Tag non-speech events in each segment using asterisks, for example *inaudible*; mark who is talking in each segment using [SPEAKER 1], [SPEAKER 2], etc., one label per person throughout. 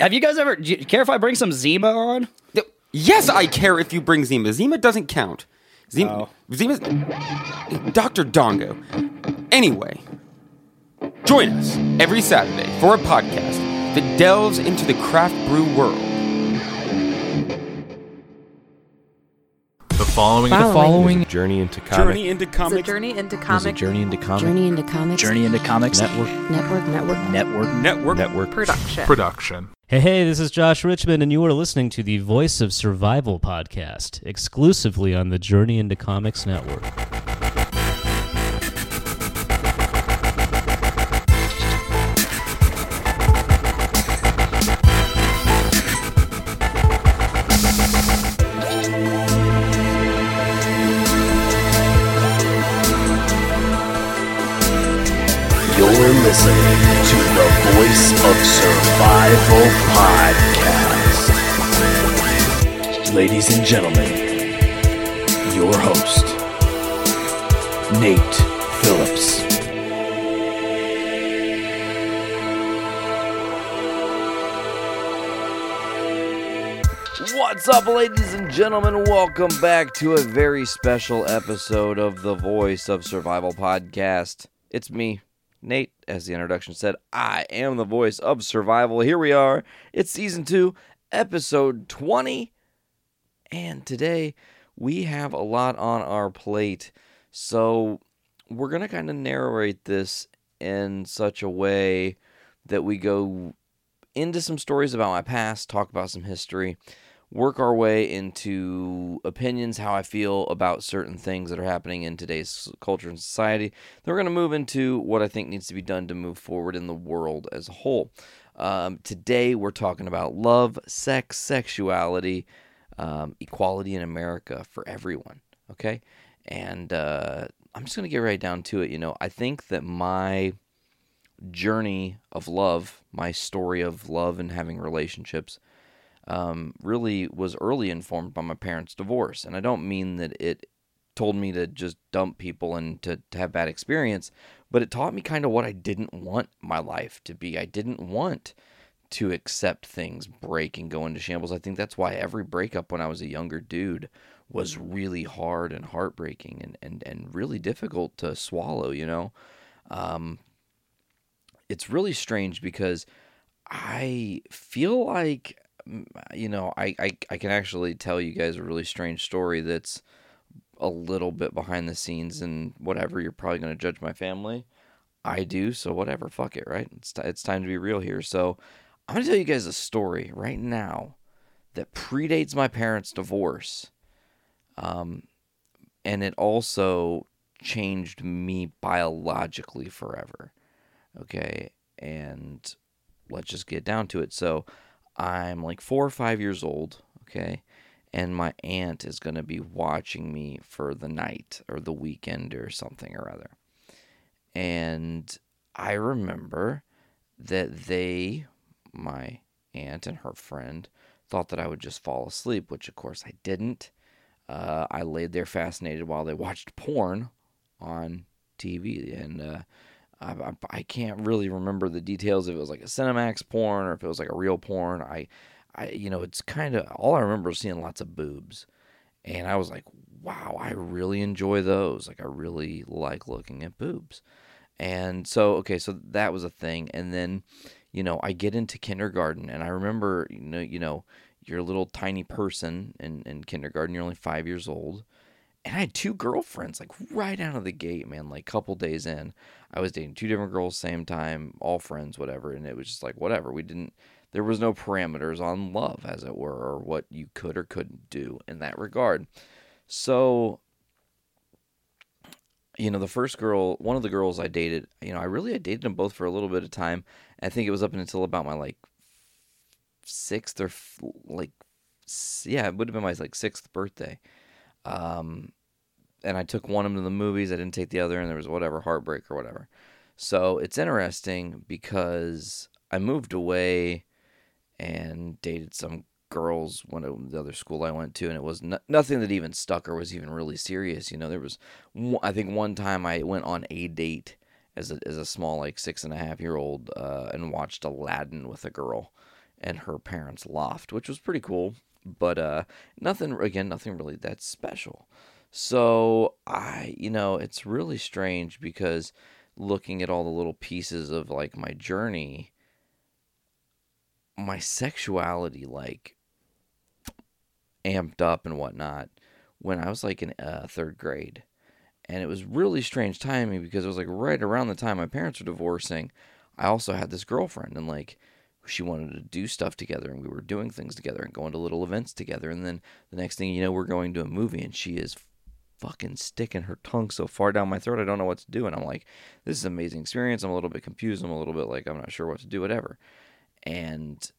[SPEAKER 1] have you guys ever? Do you care if I bring some Zima on?
[SPEAKER 2] Yes, I care if you bring Zima. Zima doesn't count. Oh. Zima,
[SPEAKER 1] Oh.
[SPEAKER 2] Zima's Dr. Dongo. Anyway, join us every Saturday for a podcast that delves into the craft brew world.
[SPEAKER 3] Following,
[SPEAKER 4] The following
[SPEAKER 5] Journey into comics.
[SPEAKER 6] Journey into
[SPEAKER 4] is
[SPEAKER 6] comics.
[SPEAKER 4] journey into
[SPEAKER 5] is a
[SPEAKER 4] comic
[SPEAKER 5] journey into comics.
[SPEAKER 7] Journey into Comics
[SPEAKER 1] Journey into Comics
[SPEAKER 5] Network.
[SPEAKER 7] Network Network
[SPEAKER 1] Network.
[SPEAKER 6] Network.
[SPEAKER 5] Network.
[SPEAKER 4] production.
[SPEAKER 3] production.
[SPEAKER 8] Hey, hey, this is Josh Richmond, and you are listening to the Voice of Survival podcast, exclusively on the Journey into Comics Network.
[SPEAKER 9] Listening to the Voice of Survival podcast. Ladies and gentlemen, your host, Nate Phillips.
[SPEAKER 5] What's up, ladies and gentlemen? Welcome back to a very special episode of the Voice of Survival podcast. It's me, Nate. As the introduction said, I am the voice of survival. Here we are. It's season two, episode 20. And today we have a lot on our plate. So we're going to kind of narrate this in such a way that we go into some stories about my past, talk about some history, work our way into opinions, how I feel about certain things that are happening in today's culture and society. Then we're going to move into what I think needs to be done to move forward in the world as a whole. Um, today, we're talking about love, sex, sexuality, um, equality in America for everyone. Okay. And uh, I'm just going to get right down to it. You know, I think that my journey of love, my story of love and having relationships, um, really was early informed by my parents' divorce. And I don't mean that it told me to just dump people and to, to have bad experience, but it taught me kind of what I didn't want my life to be. I didn't want to accept things break and go into shambles. I think that's why every breakup when I was a younger dude was really hard and heartbreaking and, and, and really difficult to swallow, you know? Um, it's really strange because I feel like you know I, I I can actually tell you guys a really strange story that's a little bit behind the scenes and whatever you're probably going to judge my family I do so whatever fuck it right it's, t- it's time to be real here so I'm going to tell you guys a story right now that predates my parents divorce um and it also changed me biologically forever Okay. And let's just get down to it. So I'm like four or five years old. Okay. And my aunt is going to be watching me for the night or the weekend or something or other. And I remember that they, my aunt and her friend, thought that I would just fall asleep, which of course I didn't. Uh, I laid there fascinated while they watched porn on TV. And, uh, I, I, I can't really remember the details if it was like a Cinemax porn or if it was like a real porn. I, I you know, it's kind of all I remember seeing lots of boobs, and I was like, wow, I really enjoy those. Like I really like looking at boobs, and so okay, so that was a thing, and then, you know, I get into kindergarten, and I remember, you know, you know, you're a little tiny person in in kindergarten. You're only five years old. And I had two girlfriends, like right out of the gate, man. Like couple days in, I was dating two different girls same time, all friends, whatever. And it was just like whatever. We didn't. There was no parameters on love, as it were, or what you could or couldn't do in that regard. So, you know, the first girl, one of the girls I dated, you know, I really I dated them both for a little bit of time. I think it was up until about my like sixth or like yeah, it would have been my like sixth birthday. Um, and I took one of them to the movies. I didn't take the other, and there was whatever heartbreak or whatever. So it's interesting because I moved away and dated some girls one of the other school I went to, and it was no, nothing that even stuck or was even really serious. You know, there was I think one time I went on a date as a as a small like six and a half year old uh, and watched Aladdin with a girl and her parents' loft, which was pretty cool. But uh, nothing again, nothing really that special. So I, you know, it's really strange because looking at all the little pieces of like my journey, my sexuality like amped up and whatnot when I was like in uh, third grade. And it was really strange timing because it was like right around the time my parents were divorcing. I also had this girlfriend and like she wanted to do stuff together and we were doing things together and going to little events together. And then the next thing you know, we're going to a movie and she is fucking sticking her tongue so far down my throat I don't know what to do. And I'm like, this is an amazing experience. I'm a little bit confused. I'm a little bit like I'm not sure what to do, whatever. And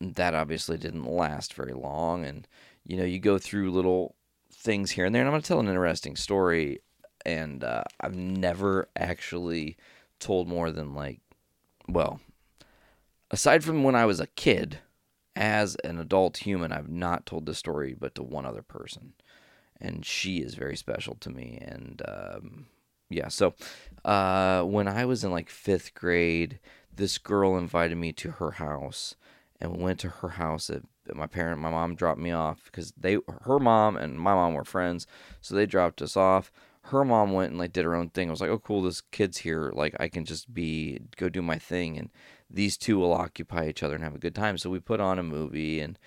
[SPEAKER 5] that obviously didn't last very long. And you know, you go through little things here and there. And I'm going to tell an interesting story. And uh, I've never actually told more than like, well, aside from when I was a kid, as an adult human, I've not told this story but to one other person. And she is very special to me. And um, yeah, so uh, when I was in like fifth grade, this girl invited me to her house and we went to her house at my parent my mom dropped me off because they her mom and my mom were friends so they dropped us off her mom went and like did her own thing i was like oh cool this kid's here like i can just be go do my thing and these two will occupy each other and have a good time so we put on a movie and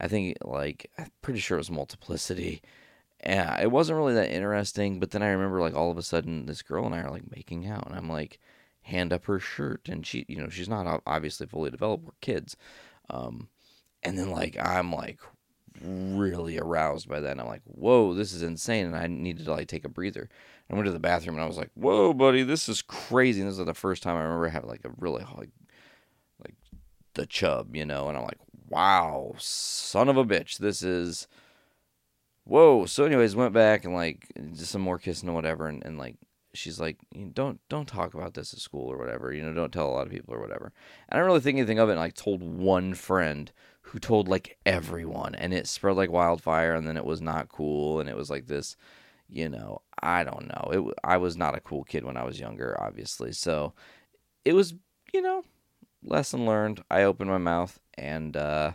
[SPEAKER 5] i think like i'm pretty sure it was multiplicity yeah it wasn't really that interesting but then i remember like all of a sudden this girl and i are like making out and i'm like hand up her shirt and she you know she's not obviously fully developed we're kids um, and then like I'm like really aroused by that. And I'm like, whoa, this is insane. And I needed to like take a breather. I went to the bathroom and I was like, whoa, buddy, this is crazy. And this is the first time I remember having like a really like like the chub, you know. And I'm like, wow, son of a bitch, this is whoa. So anyways, went back and like just some more kissing and whatever. And, and like she's like, don't don't talk about this at school or whatever. You know, don't tell a lot of people or whatever. And I don't really think anything of it. And I told one friend who told like everyone, and it spread like wildfire. And then it was not cool, and it was like this. You know, I don't know. It I was not a cool kid when I was younger, obviously. So it was, you know, lesson learned. I opened my mouth, and uh,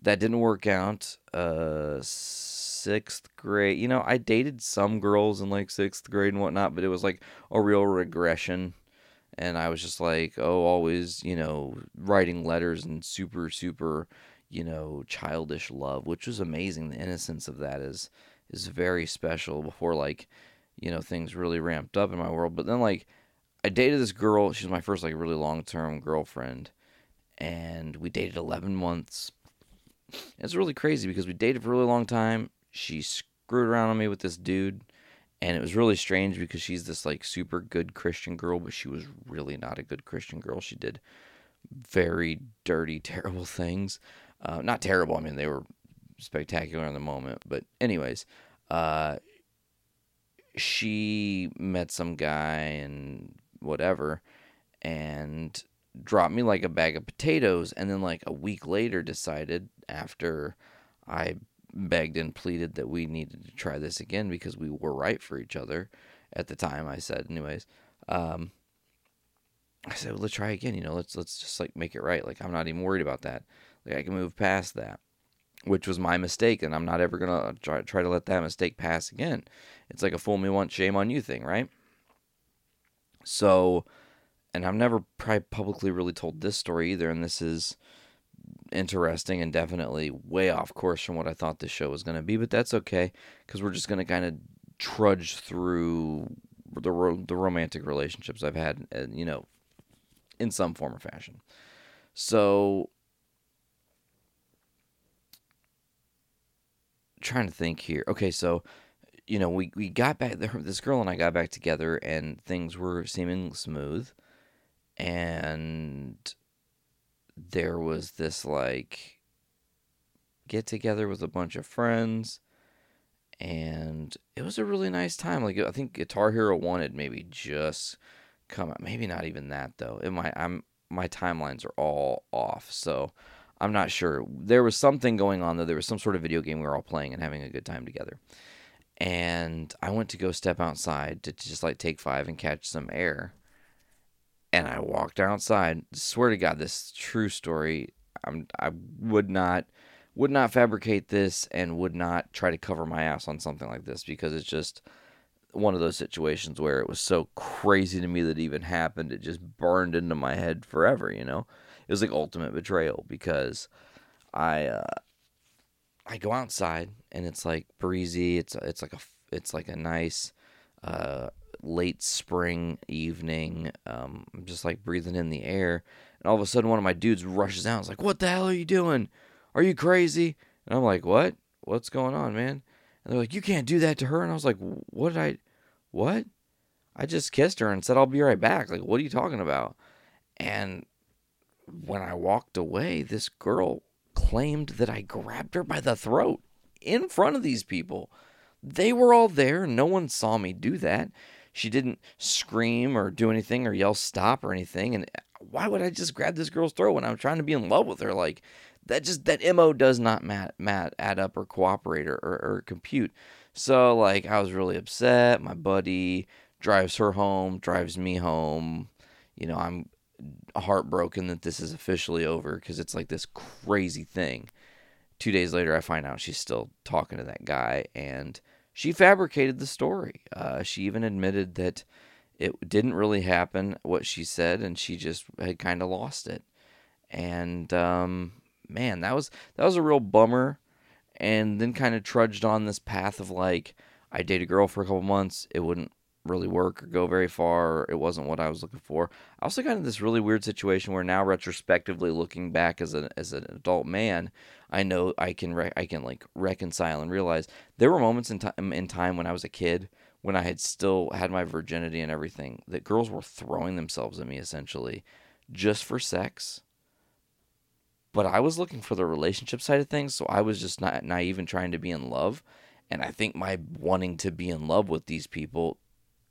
[SPEAKER 5] that didn't work out. Uh, sixth grade. You know, I dated some girls in like sixth grade and whatnot, but it was like a real regression. And I was just like, oh, always, you know, writing letters and super, super, you know, childish love, which was amazing. The innocence of that is is very special before like, you know, things really ramped up in my world. But then like I dated this girl, she's my first like really long term girlfriend. And we dated eleven months. It's really crazy because we dated for a really long time she screwed around on me with this dude and it was really strange because she's this like super good christian girl but she was really not a good christian girl. She did very dirty *laughs* terrible things. Uh, not terrible i mean they were spectacular in the moment but anyways uh, she met some guy and whatever and dropped me like a bag of potatoes and then like a week later decided after i begged and pleaded that we needed to try this again because we were right for each other at the time. I said, anyways. Um, I said, well, let's try again. You know, let's let's just like make it right. Like I'm not even worried about that. Like I can move past that, which was my mistake, and I'm not ever gonna try try to let that mistake pass again. It's like a fool me once, shame on you thing, right? So, and I've never probably publicly really told this story either, and this is interesting and definitely way off course from what I thought this show was going to be, but that's okay because we're just going to kind of trudge through the ro- the romantic relationships I've had, uh, you know, in some form or fashion. So, trying to think here. Okay, so you know, we we got back. This girl and I got back together, and things were seeming smooth, and there was this like get together with a bunch of friends and it was a really nice time. Like i think guitar hero 1 had maybe just come out maybe not even that though. It might i'm my timelines are all off so i'm not sure. There was something going on though. There was some sort of video game we were all playing and having a good time together. And i went to go step outside to just like take five and catch some air and I walked outside. Swear to God, this true story. I'm I would not would not fabricate this and would not try to cover my ass on something like this because it's just one of those situations where it was so crazy to me that it even happened. It just burned into my head forever. You know, it was like ultimate betrayal because I uh, I go outside and it's like breezy. It's it's like a it's like a nice uh, late spring evening. Um, I'm just like breathing in the air, and all of a sudden, one of my dudes rushes out. It's like, "What the hell are you doing? Are you crazy?" And I'm like, "What? What's going on, man?" And they're like, "You can't do that to her." And I was like, "What did I? What? I just kissed her and said I'll be right back. Like, what are you talking about?" And when I walked away, this girl claimed that I grabbed her by the throat in front of these people. They were all there. No one saw me do that. She didn't scream or do anything or yell stop or anything. And uh, why would I just grab this girl's throat when I'm trying to be in love with her? Like that just that mo does not mat, mat add up or cooperate or, or, or compute. So like I was really upset. My buddy drives her home, drives me home. You know, I'm heartbroken that this is officially over because it's like this crazy thing. Two days later, I find out she's still talking to that guy, and she fabricated the story. Uh, she even admitted that it didn't really happen, what she said, and she just had kind of lost it. And um, man, that was that was a real bummer. And then kind of trudged on this path of like, I date a girl for a couple months, it wouldn't really work or go very far. Or it wasn't what I was looking for. I also got in this really weird situation where now, retrospectively looking back as an as an adult man, I know I can re- I can like reconcile and realize there were moments in time in time when I was a kid when I had still had my virginity and everything that girls were throwing themselves at me essentially just for sex. But I was looking for the relationship side of things, so I was just not naive and trying to be in love. And I think my wanting to be in love with these people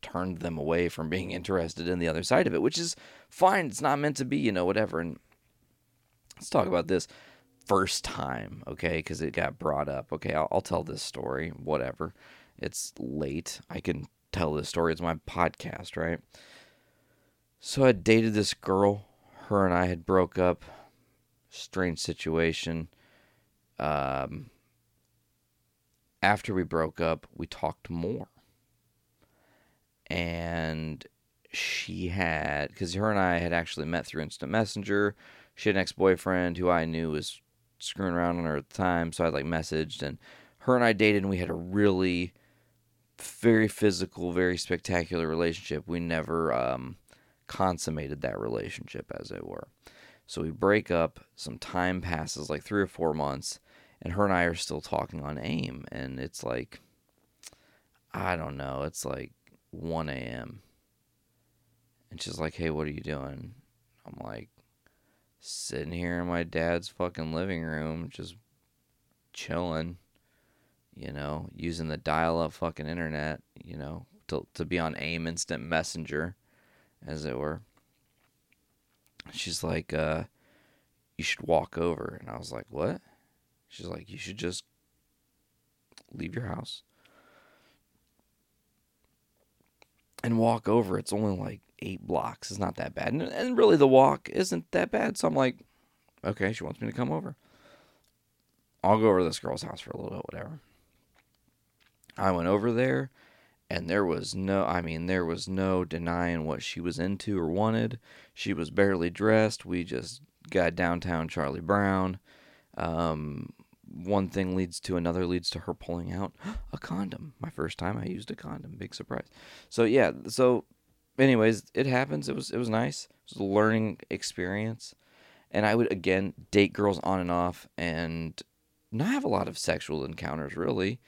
[SPEAKER 5] turned them away from being *laughs* interested in the other side of it, which is fine. It's not meant to be, you know, whatever. And let's talk about this first time, okay? Because it got brought up. Okay, I'll, I'll tell this story, whatever. It's late. I can tell this story. It's my podcast, right? So I dated this girl. Her and I had broke up. Strange situation. Um, after we broke up, we talked more. And she had, because her and I had actually met through Instant Messenger. She had an ex boyfriend who I knew was screwing around on her at the time, so I like messaged and her and I dated and we had a really very physical, very spectacular relationship. We never um, consummated that relationship, as it were. So we break up. Some time passes, like three or four months, and her and I are still talking on AIM. And it's like, I don't know, it's like 1 a.m. And she's like, hey, what are you doing? I'm like, sitting here in my dad's fucking living room, just chilling, you know, using the dial up fucking internet, you know, to, to be on AIM Instant Messenger, as it were. She's like, uh, you should walk over. And I was like, what? She's like, you should just leave your house and walk over. It's only like eight blocks. It's not that bad. And, and really, the walk isn't that bad. So I'm like, okay, she wants me to come over. I'll go over to this girl's house for a little bit, whatever. I went over there, and there was no, I mean, there was no denying what she was into or wanted. She was barely dressed. We just got downtown Charlie Brown. Um, one thing leads to another leads to her pulling out *gasps* a condom. My first time I used a condom. Big surprise. So yeah, so anyways, it happens. It was it was nice. It was a learning experience. And I would again date girls on and off and not have a lot of sexual encounters really.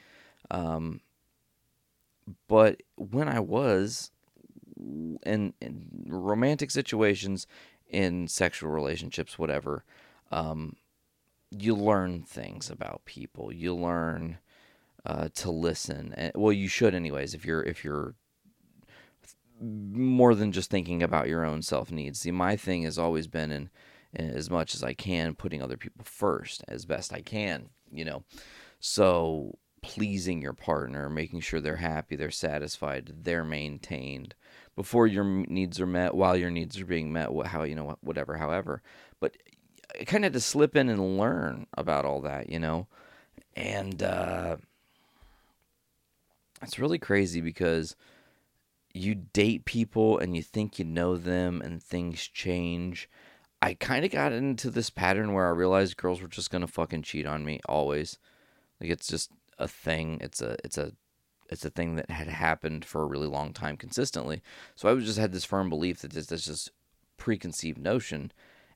[SPEAKER 5] Um, but when I was in, in romantic situations in sexual relationships, whatever, um, you learn things about people. You learn uh, to listen. And, well, you should, anyways. If you're if you're more than just thinking about your own self needs. See, my thing has always been in, in as much as I can putting other people first as best I can. You know, so pleasing your partner, making sure they're happy, they're satisfied, they're maintained before your needs are met, while your needs are being met, how you know whatever, however. But I kind of had to slip in and learn about all that, you know, and uh, it's really crazy because you date people and you think you know them and things change. I kind of got into this pattern where I realized girls were just gonna fucking cheat on me always. Like it's just a thing. It's a it's a it's a thing that had happened for a really long time consistently. So I just had this firm belief that this this just preconceived notion,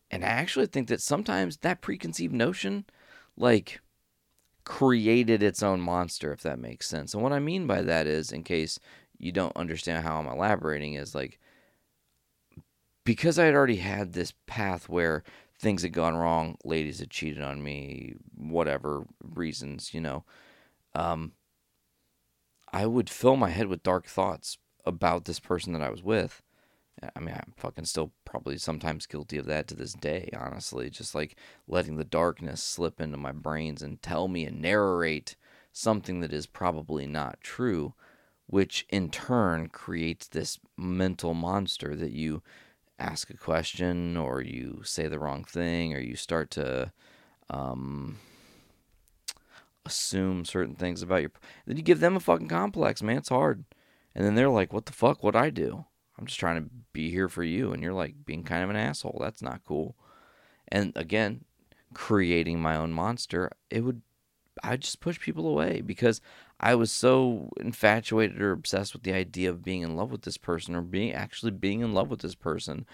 [SPEAKER 5] and I actually think that sometimes that preconceived notion, like, created its own monster, if that makes sense. And what I mean by that is, in case you don't understand how I'm elaborating, is like because I had already had this path where things had gone wrong, ladies had cheated on me, whatever reasons, you know, um, I would fill my head with dark thoughts about this person that I was with. I mean, I'm fucking still probably sometimes guilty of that to this day, honestly. Just like letting the darkness slip into my brains and tell me and narrate something that is probably not true, which in turn creates this mental monster that you ask a question or you say the wrong thing or you start to um, assume certain things about your. Then you give them a fucking complex, man. It's hard. And then they're like, what the fuck? What'd I do? I'm just trying to be here for you. And you're like being kind of an asshole. That's not cool. And again, creating my own monster, it would, I just push people away because I was so infatuated or obsessed with the idea of being in love with this person or being actually being in love with this person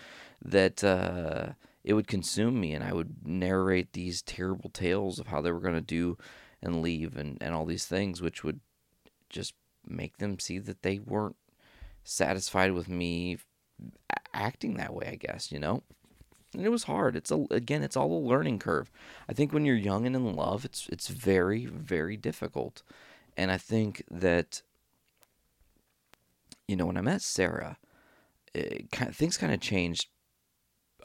[SPEAKER 5] that uh, it would consume me and I would narrate these terrible tales of how they were going to do and leave and, and all these things, which would just make them see that they weren't satisfied with me acting that way, I guess, you know? And it was hard. It's a again, it's all a learning curve. I think when you're young and in love, it's it's very very difficult. And I think that you know, when I met Sarah, kind of, things kind of changed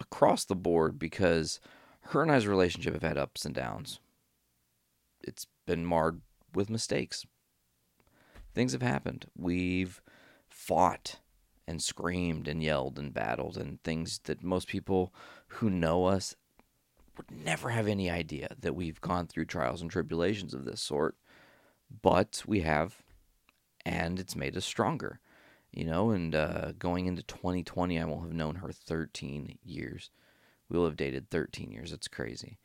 [SPEAKER 5] across the board because her and I's relationship have had ups and downs. It's been marred with mistakes. Things have happened. We've fought and screamed and yelled and battled and things that most people who know us would never have any idea that we've gone through trials and tribulations of this sort. But we have, and it's made us stronger you know, and uh, going into 2020, I will have known her 13 years. We will have dated 13 years. It's crazy.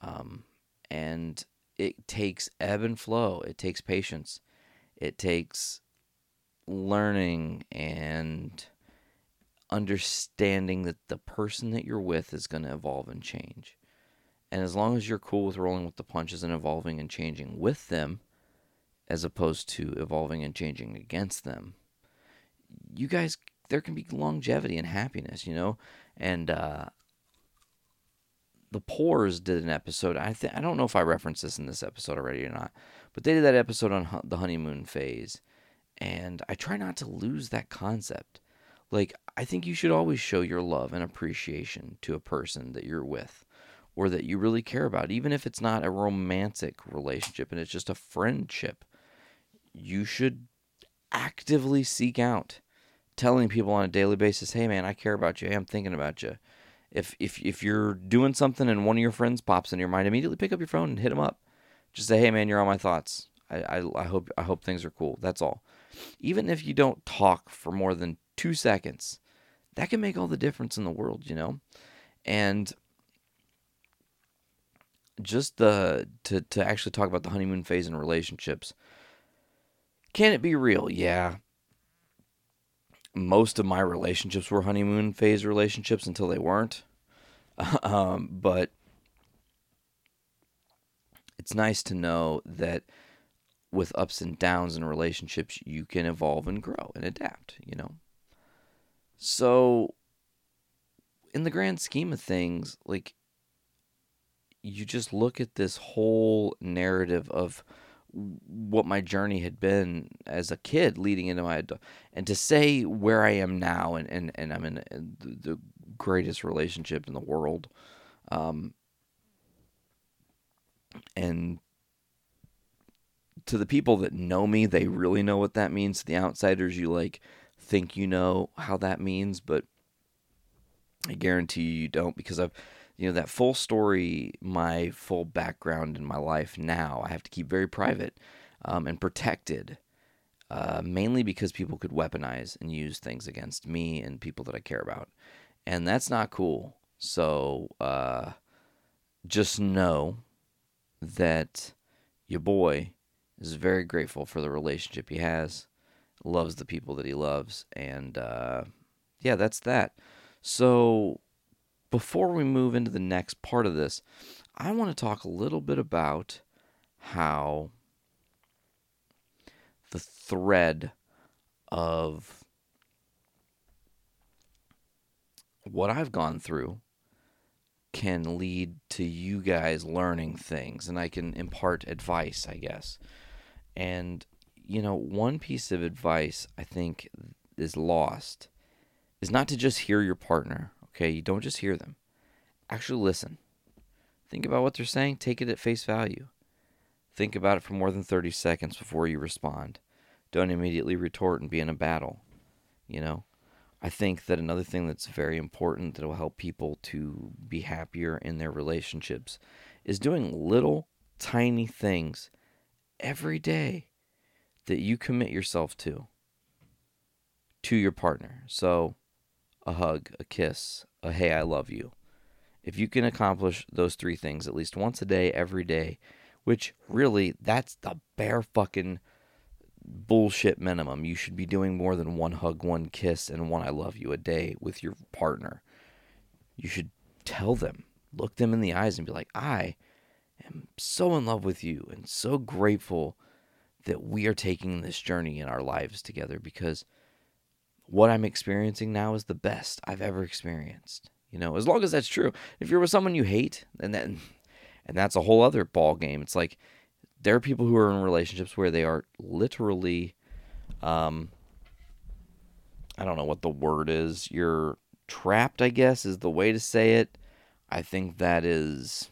[SPEAKER 5] Um, and it takes ebb and flow, it takes patience, it takes learning and understanding that the person that you're with is going to evolve and change. And as long as you're cool with rolling with the punches and evolving and changing with them, as opposed to evolving and changing against them, you guys there can be longevity and happiness, you know. And uh, the Pores did an episode. I think I don't know if I referenced this in this episode already or not, but they did that episode on hu- the honeymoon phase, and I try not to lose that concept. Like I think you should always show your love and appreciation to a person that you're with, or that you really care about, even if it's not a romantic relationship and it's just a friendship. You should actively seek out telling people on a daily basis, "Hey man, I care about you. Hey, I'm thinking about you." If if if you're doing something and one of your friends pops in your mind, immediately pick up your phone and hit them up. Just say, "Hey man, you're on my thoughts. I, I I hope I hope things are cool." That's all. Even if you don't talk for more than 2 seconds, that can make all the difference in the world, you know? And just the to to actually talk about the honeymoon phase in relationships. Can it be real? Yeah. Most of my relationships were honeymoon phase relationships until they weren't. *laughs* um, but it's nice to know that with ups and downs in relationships, you can evolve and grow and adapt, you know? So in the grand scheme of things, like you just look at this whole narrative of what my journey had been as a kid leading into my adult and to say where I am now and, and, and I'm in the, greatest relationship in the world um, and to the people that know me they really know what that means. The outsiders you like think you know how that means but I guarantee you you don't because I've you know that full story my full background in my life now i have to keep very private um, and protected uh, mainly because people could weaponize and use things against me and people that i care about. And that's not cool. So uh, just know that your boy is very grateful for the relationship he has loves the people that he loves and uh, yeah that's that. So before we move into the next part of this, I want to talk a little bit about how the thread of what I've gone through can lead to you guys learning things and I can impart advice, I guess. And you know, one piece of advice I think is lost is not to just hear your partner Okay, you don't just hear them. Actually listen. Think about what they're saying, take it at face value. Think about it for more than 30 seconds before you respond. Don't immediately retort and be in a battle. You know? I think that another thing that's very important that will help people to be happier in their relationships is doing little tiny things every day that you commit yourself to to your partner. So, a hug, a kiss, a hey, I love you. If you can accomplish those three things at least once a day, every day, which really, that's the bare fucking bullshit minimum. You should be doing more than one hug, one kiss, and one I love you a day with your partner. You should tell them, look them in the eyes, and be like, I am so in love with you and so grateful that we are taking this journey in our lives together because what I'm experiencing now is the best I've ever experienced. You know, as long as that's true. If you're with someone you hate, and then *laughs* and that's a whole other ball game. It's like there are people who are in relationships where they are literally um I don't know what the word is. You're trapped, I guess is the way to say it. I think that is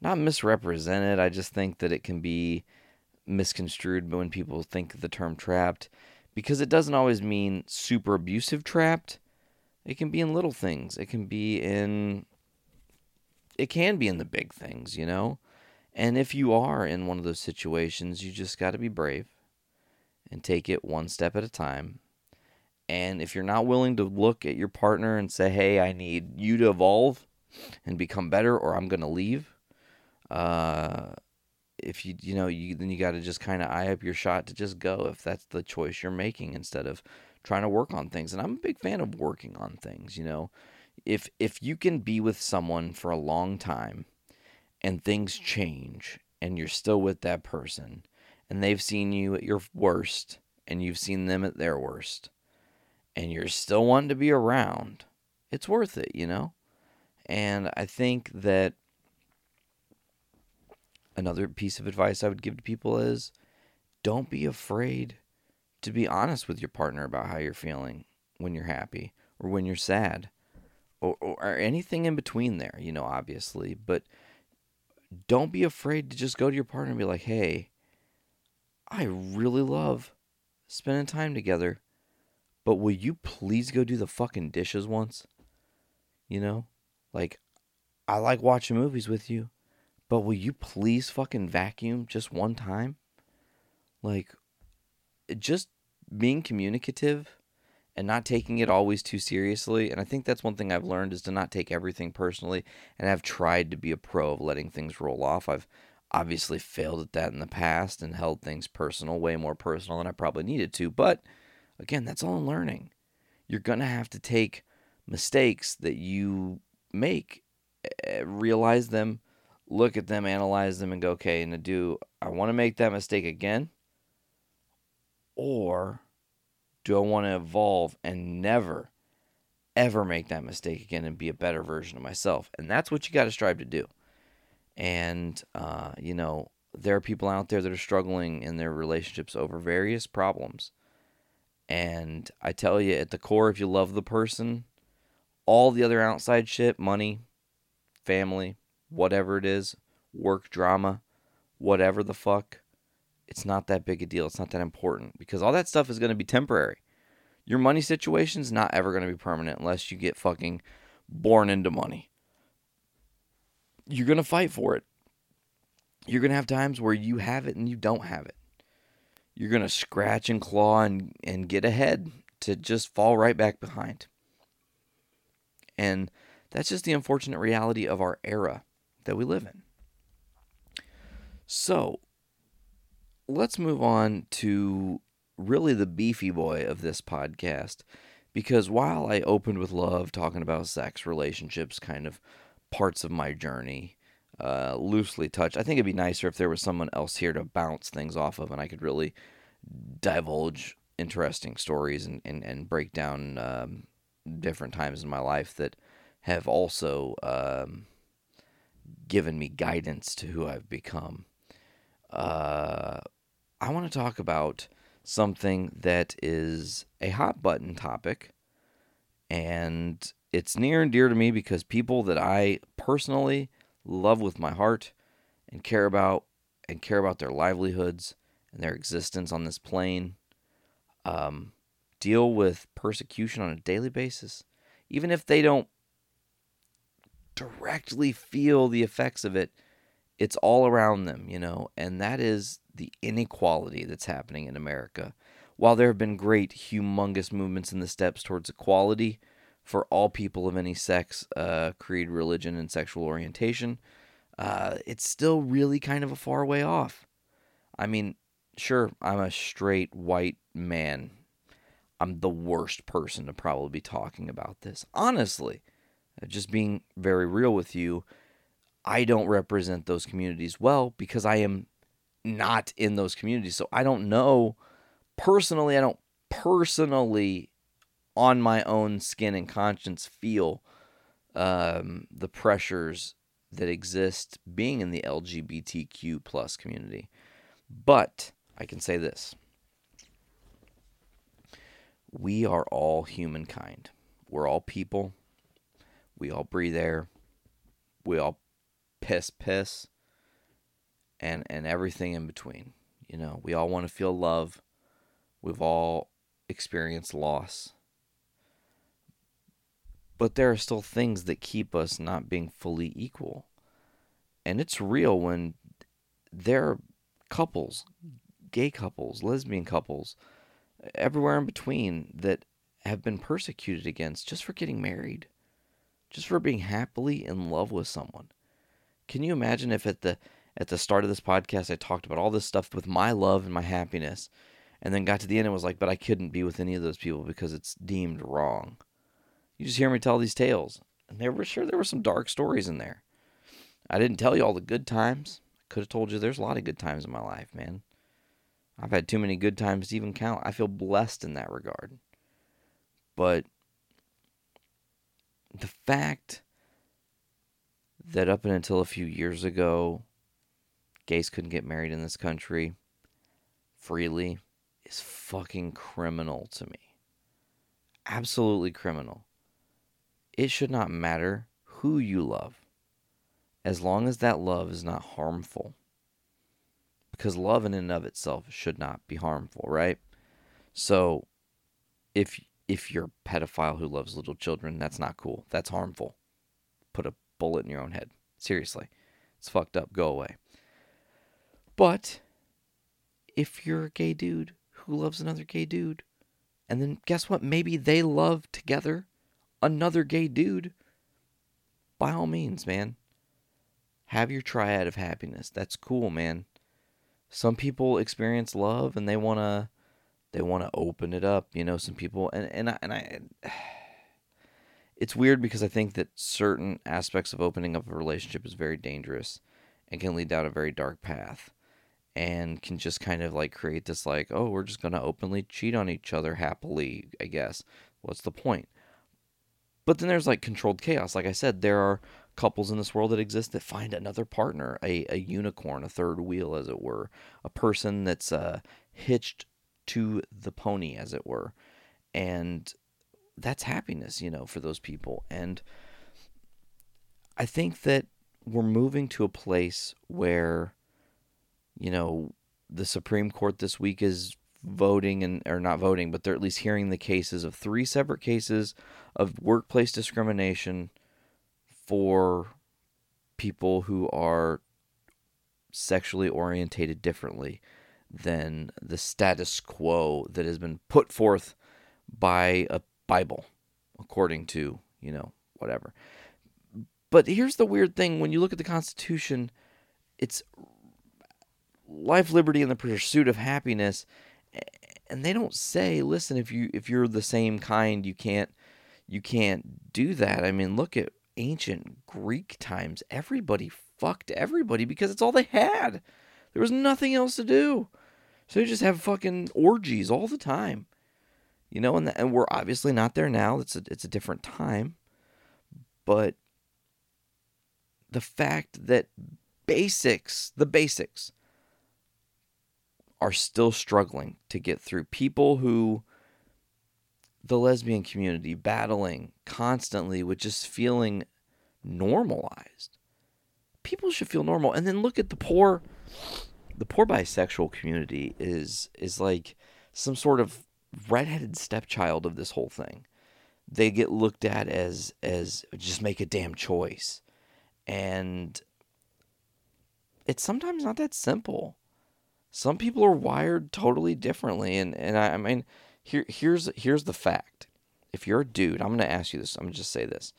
[SPEAKER 5] not misrepresented. I just think that it can be misconstrued when people think of the term trapped because it doesn't always mean super abusive trapped. It can be in little things. It can be in it can be in the big things, you know? And if you are in one of those situations, you just got to be brave and take it one step at a time. And if you're not willing to look at your partner and say, "Hey, I need you to evolve and become better or I'm going to leave." Uh if you you know you then you got to just kind of eye up your shot to just go if that's the choice you're making instead of trying to work on things. And I'm a big fan of working on things you know? If if you can be with someone for a long time and things change and you're still with that person and they've seen you at your worst and you've seen them at their worst and you're still wanting to be around it's worth it you know? And I think that another piece of advice I would give to people is don't be afraid to be honest with your partner about how you're feeling when you're happy or when you're sad or, or, or anything in between there, you know, obviously. But don't be afraid to just go to your partner and be like, hey, I really love spending time together, but will you please go do the fucking dishes once? You know? Like, I like watching movies with you, but will you please fucking vacuum just one time? Like, just being communicative and not taking it always too seriously. And I think that's one thing I've learned is to not take everything personally. And I've tried to be a pro of letting things roll off. I've obviously failed at that in the past and held things personal, way more personal than I probably needed to. But again, that's all in learning. You're going to have to take mistakes that you make, eh, realize them, look at them, analyze them, and go, okay, and do I want to make that mistake again? Or do I want to evolve and never, ever make that mistake again and be a better version of myself. And that's what you got to strive to do. And, uh, you know, there are people out there that are struggling in their relationships over various problems. And I tell you, at the core, if you love the person, all the other outside shit, money, family, whatever it is, work drama, whatever the fuck, it's not that big a deal. It's not that important because all that stuff is going to be temporary. Your money situation's not ever going to be permanent unless you get fucking born into money. You're going to fight for it. You're going to have times where you have it and you don't have it. You're going to scratch and claw and, and get ahead to just fall right back behind. And that's just the unfortunate reality of our era that we live in. So, let's move on to really the beefy boy of this podcast. Because while I opened with love, talking about sex, relationships, kind of parts of my journey, uh, loosely touched, I think it'd be nicer if there was someone else here to bounce things off of and I could really divulge interesting stories and, and, and break down um, different times in my life that have also um, given me guidance to who I've become. Uh, I want to talk about something that is a hot button topic, and it's near and dear to me because people that I personally love with my heart and care about and care about their livelihoods and their existence on this plane um, deal with persecution on a daily basis, even if they don't directly feel the effects of it, it's all around them, you know, and that is the inequality that's happening in America. While there have been great, humongous movements in the steps towards equality for all people of any sex, uh, creed, religion, and sexual orientation, uh, it's still really kind of a far way off. I mean, sure, I'm a straight white man. I'm the worst person to probably be talking about this. Honestly, just being very real with you, I don't represent those communities well because I am not in those communities. So I don't know personally, I don't personally on my own skin and conscience feel um, the pressures that exist being in the LGBTQ plus community. But I can say this. We are all humankind. We're all people. We all breathe air. We all piss piss and and everything in between. You know, we all want to feel love. We've all experienced loss. But there are still things that keep us not being fully equal. And it's real when there are couples, gay couples, lesbian couples, everywhere in between that have been persecuted against just for getting married, just for being happily in love with someone. Can you imagine if at the at the start of this podcast, I talked about all this stuff with my love and my happiness, and then got to the end and was like, but I couldn't be with any of those people because it's deemed wrong. You just hear me tell these tales, and there were sure there were some dark stories in there. I didn't tell you all the good times. I could have told you there's a lot of good times in my life, man. I've had too many good times to even count. I feel blessed in that regard. But the fact that up until a few years ago, gays couldn't get married in this country freely is fucking criminal to me. Absolutely criminal. It should not matter who you love as long as that love is not harmful. Because love in and of itself should not be harmful, right? So if if you're a pedophile who loves little children, that's not cool. That's harmful. Put a bullet in your own head. Seriously. It's fucked up. Go away. But if you're a gay dude who loves another gay dude, and then guess what? Maybe they love together another gay dude. By all means, man. Have your triad of happiness. That's cool, man. Some people experience love and they want to they want to open it up, you know, some people and and I, and I *sighs* it's weird because I think that certain aspects of opening up a relationship is very dangerous and can lead down a very dark path and can just kind of like create this like oh we're just going to openly cheat on each other happily i guess what's the point But then there's like controlled chaos. Like I said, there are couples in this world that exist that find another partner, a, a unicorn, a third wheel, as it were, a person that's uh, hitched to the pony, as it were. And that's happiness, you know, for those people. And I think that we're moving to a place where, you know, the Supreme Court this week is voting and or not voting, but they're at least hearing the cases of three separate cases of workplace discrimination for people who are sexually orientated differently than the status quo that has been put forth by a Bible, according to, you know, whatever. But here's the weird thing when you look at the Constitution, it's life, liberty, and the pursuit of happiness. And they don't say, listen, if you if you're the same kind, you can't you can't do that. I mean, look at ancient Greek times. Everybody fucked everybody because it's all they had. There was nothing else to do. So you just have fucking orgies all the time. You know, and, and we're obviously not there now. It's a, it's a different time. But the fact that basics, the basics, are still struggling to get through. People who, the lesbian community, battling constantly with just feeling normalized. People should feel normal. And then look at the poor, the poor bisexual community is is like some sort of redheaded stepchild of this whole thing. They get looked at as as just make a damn choice. And it's sometimes not that simple. Some people are wired totally differently and and I, I mean here here's here's the fact. If you're a dude, I'm going to ask you this. I'm to just say this.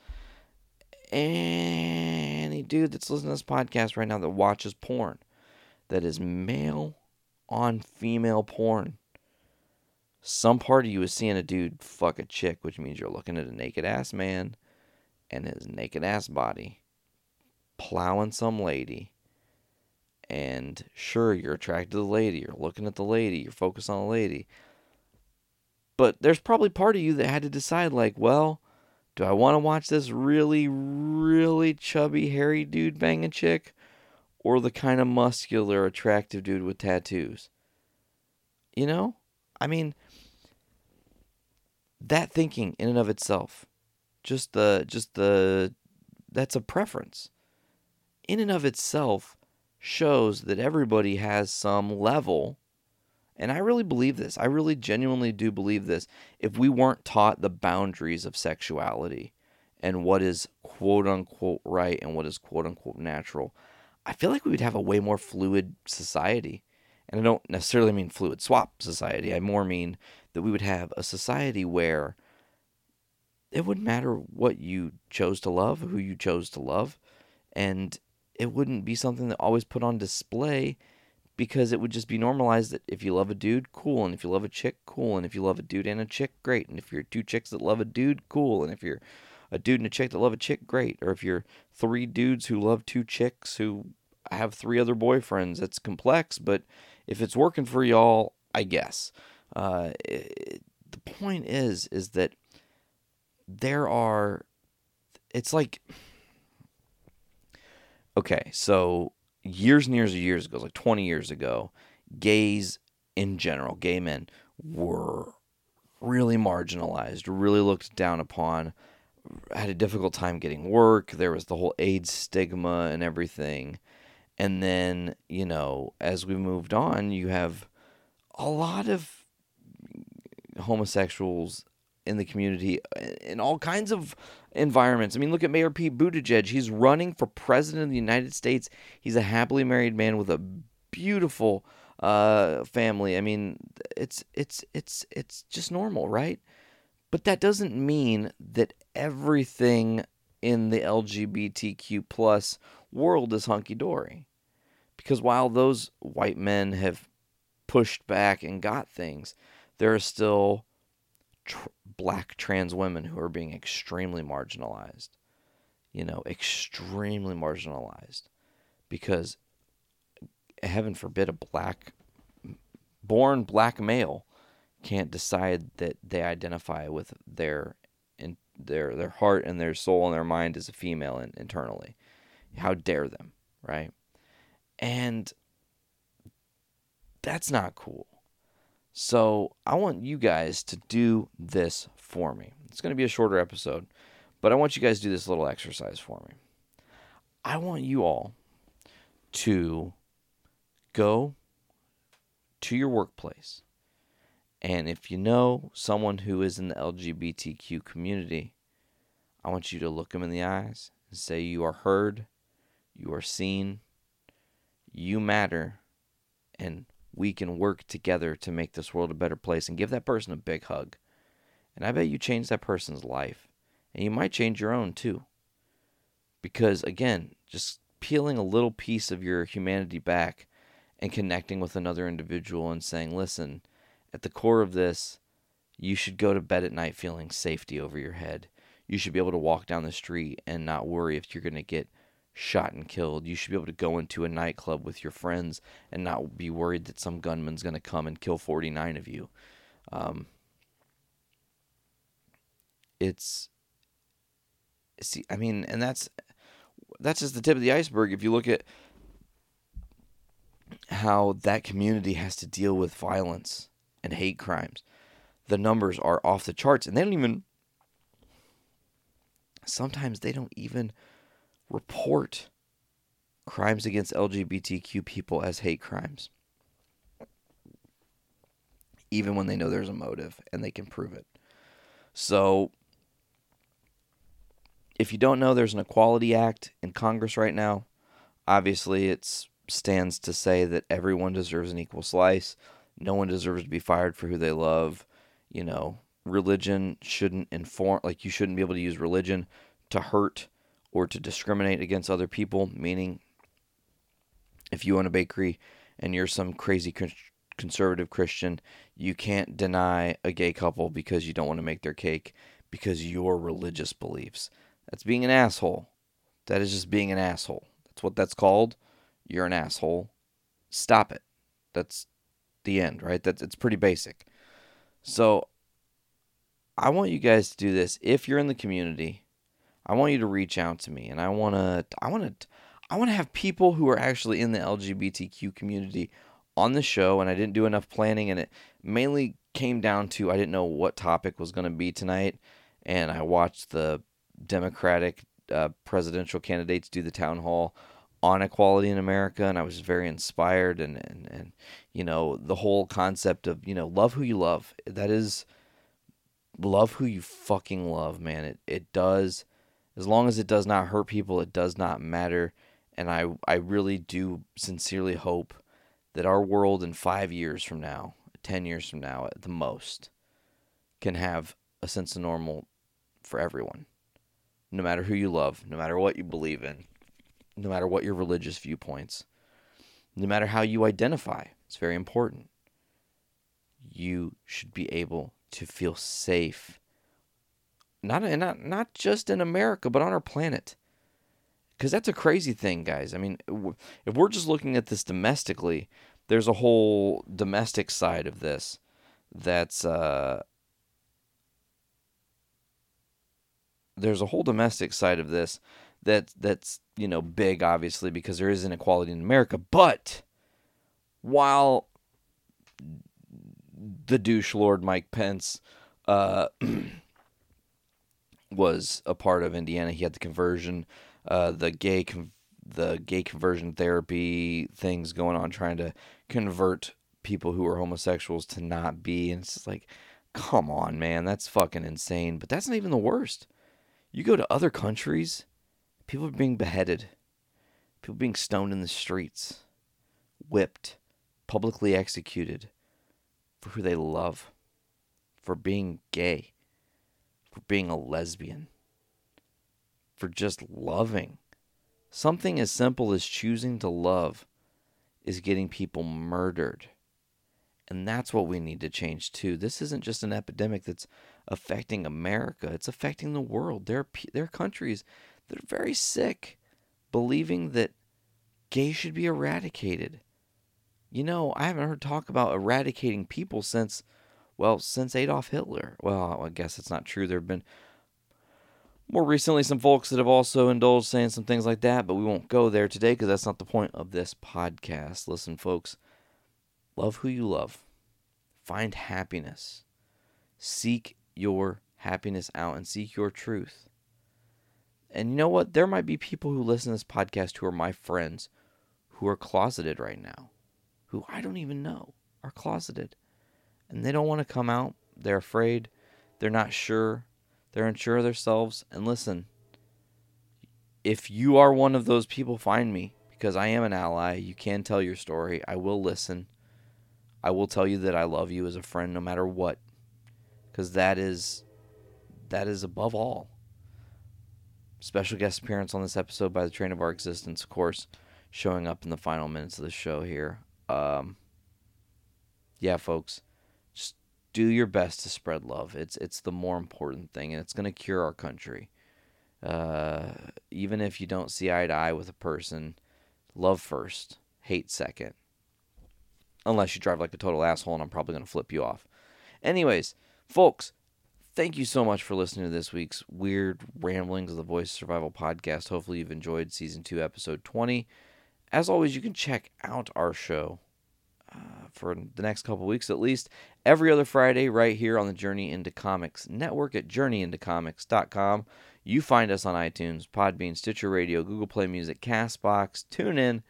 [SPEAKER 5] Any dude that's listening to this podcast right now that watches porn that is male on female porn some part of you is seeing a dude fuck a chick, which means you're looking at a naked ass man and his naked ass body plowing some lady. And sure, you're attracted to the lady, you're looking at the lady, you're focused on the lady. But there's probably part of you that had to decide, like, well, do I want to watch this really, really chubby, hairy dude bang a chick? Or the kind of muscular, attractive dude with tattoos? You know? I mean, that thinking in and of itself, just the just the that's a preference. In and of itself shows that everybody has some level and I really believe this. I really genuinely do believe this. If we weren't taught the boundaries of sexuality and what is quote unquote right and what is quote unquote natural, I feel like we would have a way more fluid society. And I don't necessarily mean fluid swap society. I more mean that we would have a society where it wouldn't matter what you chose to love, who you chose to love, and it wouldn't be something that always put on display because it would just be normalized that if you love a dude, cool, and if you love a chick, cool, and if you love a dude and a chick, great, and if you're two chicks that love a dude, cool, and if you're a dude and a chick that love a chick, great, or if you're three dudes who love two chicks who have three other boyfriends, that's complex, but if it's working for y'all, I guess. Uh, it, the point is, is that there are. It's like. Okay, so years and years and years ago, like 20 years ago, gays in general, gay men, were really marginalized, really looked down upon, had a difficult time getting work. There was the whole AIDS stigma and everything. And then, you know, as we moved on, you have a lot of homosexuals in the community in all kinds of environments. I mean, look at Mayor Pete Buttigieg. He's running for president of the United States. He's a happily married man with a beautiful uh, family. I mean, it's it's it's it's just normal, right? But that doesn't mean that everything in the LGBTQ plus world is hunky dory. Because while those white men have pushed back and got things, there are still tr- black trans women who are being extremely marginalized. You know, extremely marginalized. Because, heaven forbid, a black, born black male can't decide that they identify with their in, their their heart and their soul and their mind as a female in, internally. How dare them, right? And that's not cool. So I want you guys to do this for me. It's going to be a shorter episode, but I want you guys to do this little exercise for me. I want you all to go to your workplace. And if you know someone who is in the LGBTQ community, I want you to look them in the eyes and say, You are heard, you are seen, you matter, and we can work together to make this world a better place and give that person a big hug. And I bet you change that person's life. And you might change your own too. Because again, just peeling a little piece of your humanity back and connecting with another individual and saying, listen, at the core of this, you should go to bed at night feeling safety over your head. You should be able to walk down the street and not worry if you're going to get shot and killed. You should be able to go into a nightclub with your friends and not be worried that some gunman's going to come and kill 49 of you. Um, it's see, I mean, and that's that's just the tip of the iceberg. If you look at how that community has to deal with violence and hate crimes, the numbers are off the charts, and they don't even. Sometimes they don't even report crimes against LGBTQ people as hate crimes, even when they know there's a motive and they can prove it. So, if you don't know, there's an Equality Act in Congress right now. Obviously, it stands to say that everyone deserves an equal slice. No one deserves to be fired for who they love. You know, religion shouldn't inform, like, you shouldn't be able to use religion to hurt or to discriminate against other people, meaning if you own a bakery and you're some crazy conservative Christian, you can't deny a gay couple because you don't want to make their cake because your religious beliefs. That's being an asshole. That is just being an asshole. That's what that's called. You're an asshole. Stop it. That's the end, right? That's it's pretty basic. So I want you guys to do this if you're in the community I want you to reach out to me and I want to I want to I want to have people who are actually in the LGBTQ community on the show and I didn't do enough planning and it mainly came down to I didn't know what topic was going to be tonight and I watched the Democratic uh, presidential candidates do the town hall on equality in America and I was very inspired and, and and you know the whole concept of you know love who you love that is love who you fucking love man it it does as long as it does not hurt people, it does not matter. And I, I really do sincerely hope that our world in five years from now, 10 years from now at the most, can have a sense of normal for everyone. No matter who you love, no matter what you believe in, no matter what your religious viewpoints, no matter how you identify. It's very important. You should be able to feel safe not not not just in America, but on our planet. Because that's a crazy thing, guys. I mean, if we're just looking at this domestically, there's a whole domestic side of this that's uh, there's a whole domestic side of this that that's you know big, obviously, because there is inequality in America. But while the douche lord Mike Pence uh, *clears throat* was a part of Indiana. He had the conversion, uh, the gay con- the gay conversion therapy things going on, trying to convert people who are homosexuals to not be. And it's like, come on, man, that's fucking insane. But that's not even the worst. You go to other countries, people are being beheaded, people being stoned in the streets, whipped, publicly executed for who they love, for being gay for being a lesbian, for just loving. Something as simple as choosing to love is getting people murdered. And that's what we need to change too. This isn't just an epidemic that's affecting America, it's affecting the world. There are, there are countries that are very sick, believing that gay should be eradicated. You know, I haven't heard talk about eradicating people since well, since Adolf Hitler. Well, I guess it's not true. There have been more recently, some folks that have also indulged saying some things like that, but we won't go there today because that's not the point of this podcast. Listen, folks, love who you love, find happiness, seek your happiness out, and seek your truth. And you know what? There might be people who listen to this podcast who are my friends who are closeted right now, who I don't even know are closeted. And they don't want to come out. They're afraid. They're not sure. They're unsure of themselves. And listen, if you are one of those people, find me because I am an ally. You can tell your story. I will listen. I will tell you that I love you as a friend no matter what. Because that is that is above all. Special guest appearance on this episode by the Train of Our Existence, of course, showing up in the final minutes of the show here. Um, yeah, folks, just do your best to spread love. It's it's the more important thing, and it's going to cure our country. Uh, even if you don't see eye to eye with a person, love first, hate second. Unless you drive like a total asshole, and I'm probably going to flip you off. Anyways, folks, thank you so much for listening to this week's weird ramblings of the Voice Survival podcast. Hopefully, you've enjoyed season two, episode 20. As always, you can check out our show uh, for the next couple weeks at least every other Friday right here on the Journey into Comics network at journeyintocomics.com. You find us on iTunes, Podbean, Stitcher Radio, Google Play Music, Castbox, TuneIn,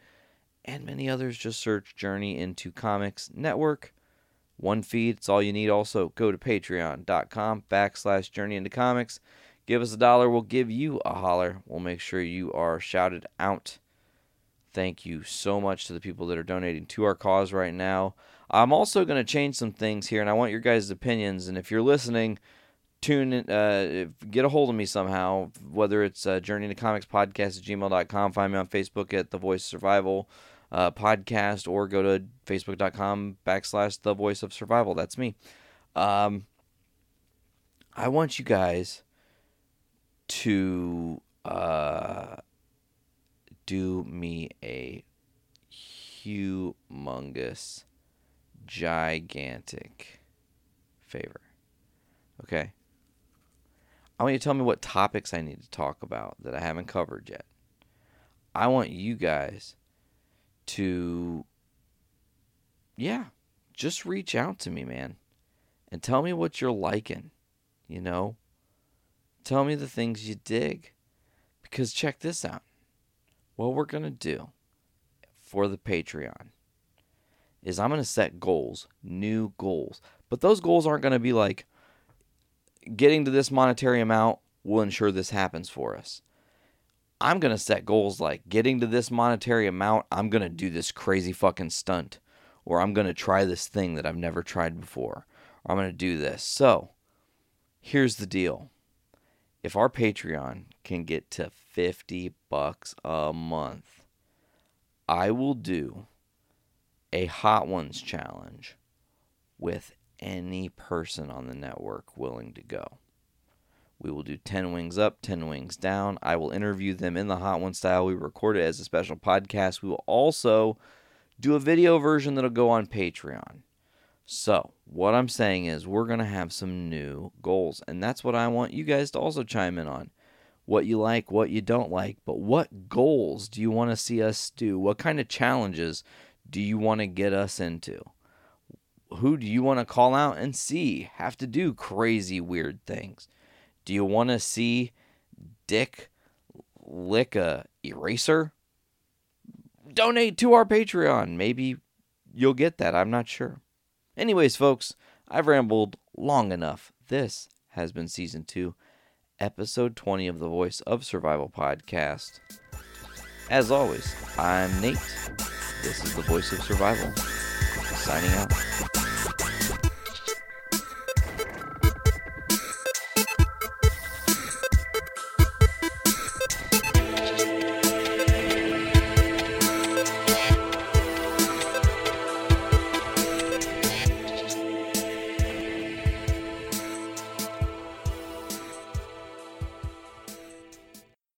[SPEAKER 5] and many others. Just search Journey into Comics Network. One feed, it's all you need. Also, go to patreon.com backslash journey into comics. Give us a dollar, we'll give you a holler. We'll make sure you are shouted out. Thank you so much to the people that are donating to our cause right now. I'm also going to change some things here, and I want your guys' opinions. And if you're listening, tune in, uh, get a hold of me somehow, whether it's uh, Journey into Comics Podcast at gmail.com. Find me on Facebook at The Voice Survival uh, Podcast, or go to facebook.com backslash The Voice of Survival. That's me. Um, I want you guys to uh, do me a humongous, gigantic favor. Okay? I want you to tell me what topics I need to talk about that I haven't covered yet. I want you guys to, yeah, just reach out to me, man, and tell me what you're liking. You know, tell me the things you dig. Because check this out. What we're going to do for the Patreon is I'm going to set goals, new goals. But those goals aren't going to be like getting to this monetary amount will ensure this happens for us. I'm going to set goals like getting to this monetary amount, I'm going to do this crazy fucking stunt, or I'm going to try this thing that I've never tried before, or I'm going to do this. So, here's the deal. If our Patreon can get to 50 bucks a month, I will do a Hot Ones challenge with any person on the network willing to go. We will do 10 wings up, 10 wings down. I will interview them in the Hot One style. We record it as a special podcast. We will also do a video version that'll go on Patreon. So, what I'm saying is, we're going to have some new goals. And that's what I want you guys to also chime in on. What you like, what you don't like. But what goals do you want to see us do? What kind of challenges do you want to get us into? Who do you want to call out and see have to do crazy, weird things? Do you want to see Dick lick a eraser? Donate to our Patreon. Maybe you'll get that. I'm not sure. Anyways, folks, I've rambled long enough. This has been season two, episode 20 of the Voice of Survival podcast. As always, I'm Nate. This is the Voice of Survival. Signing out.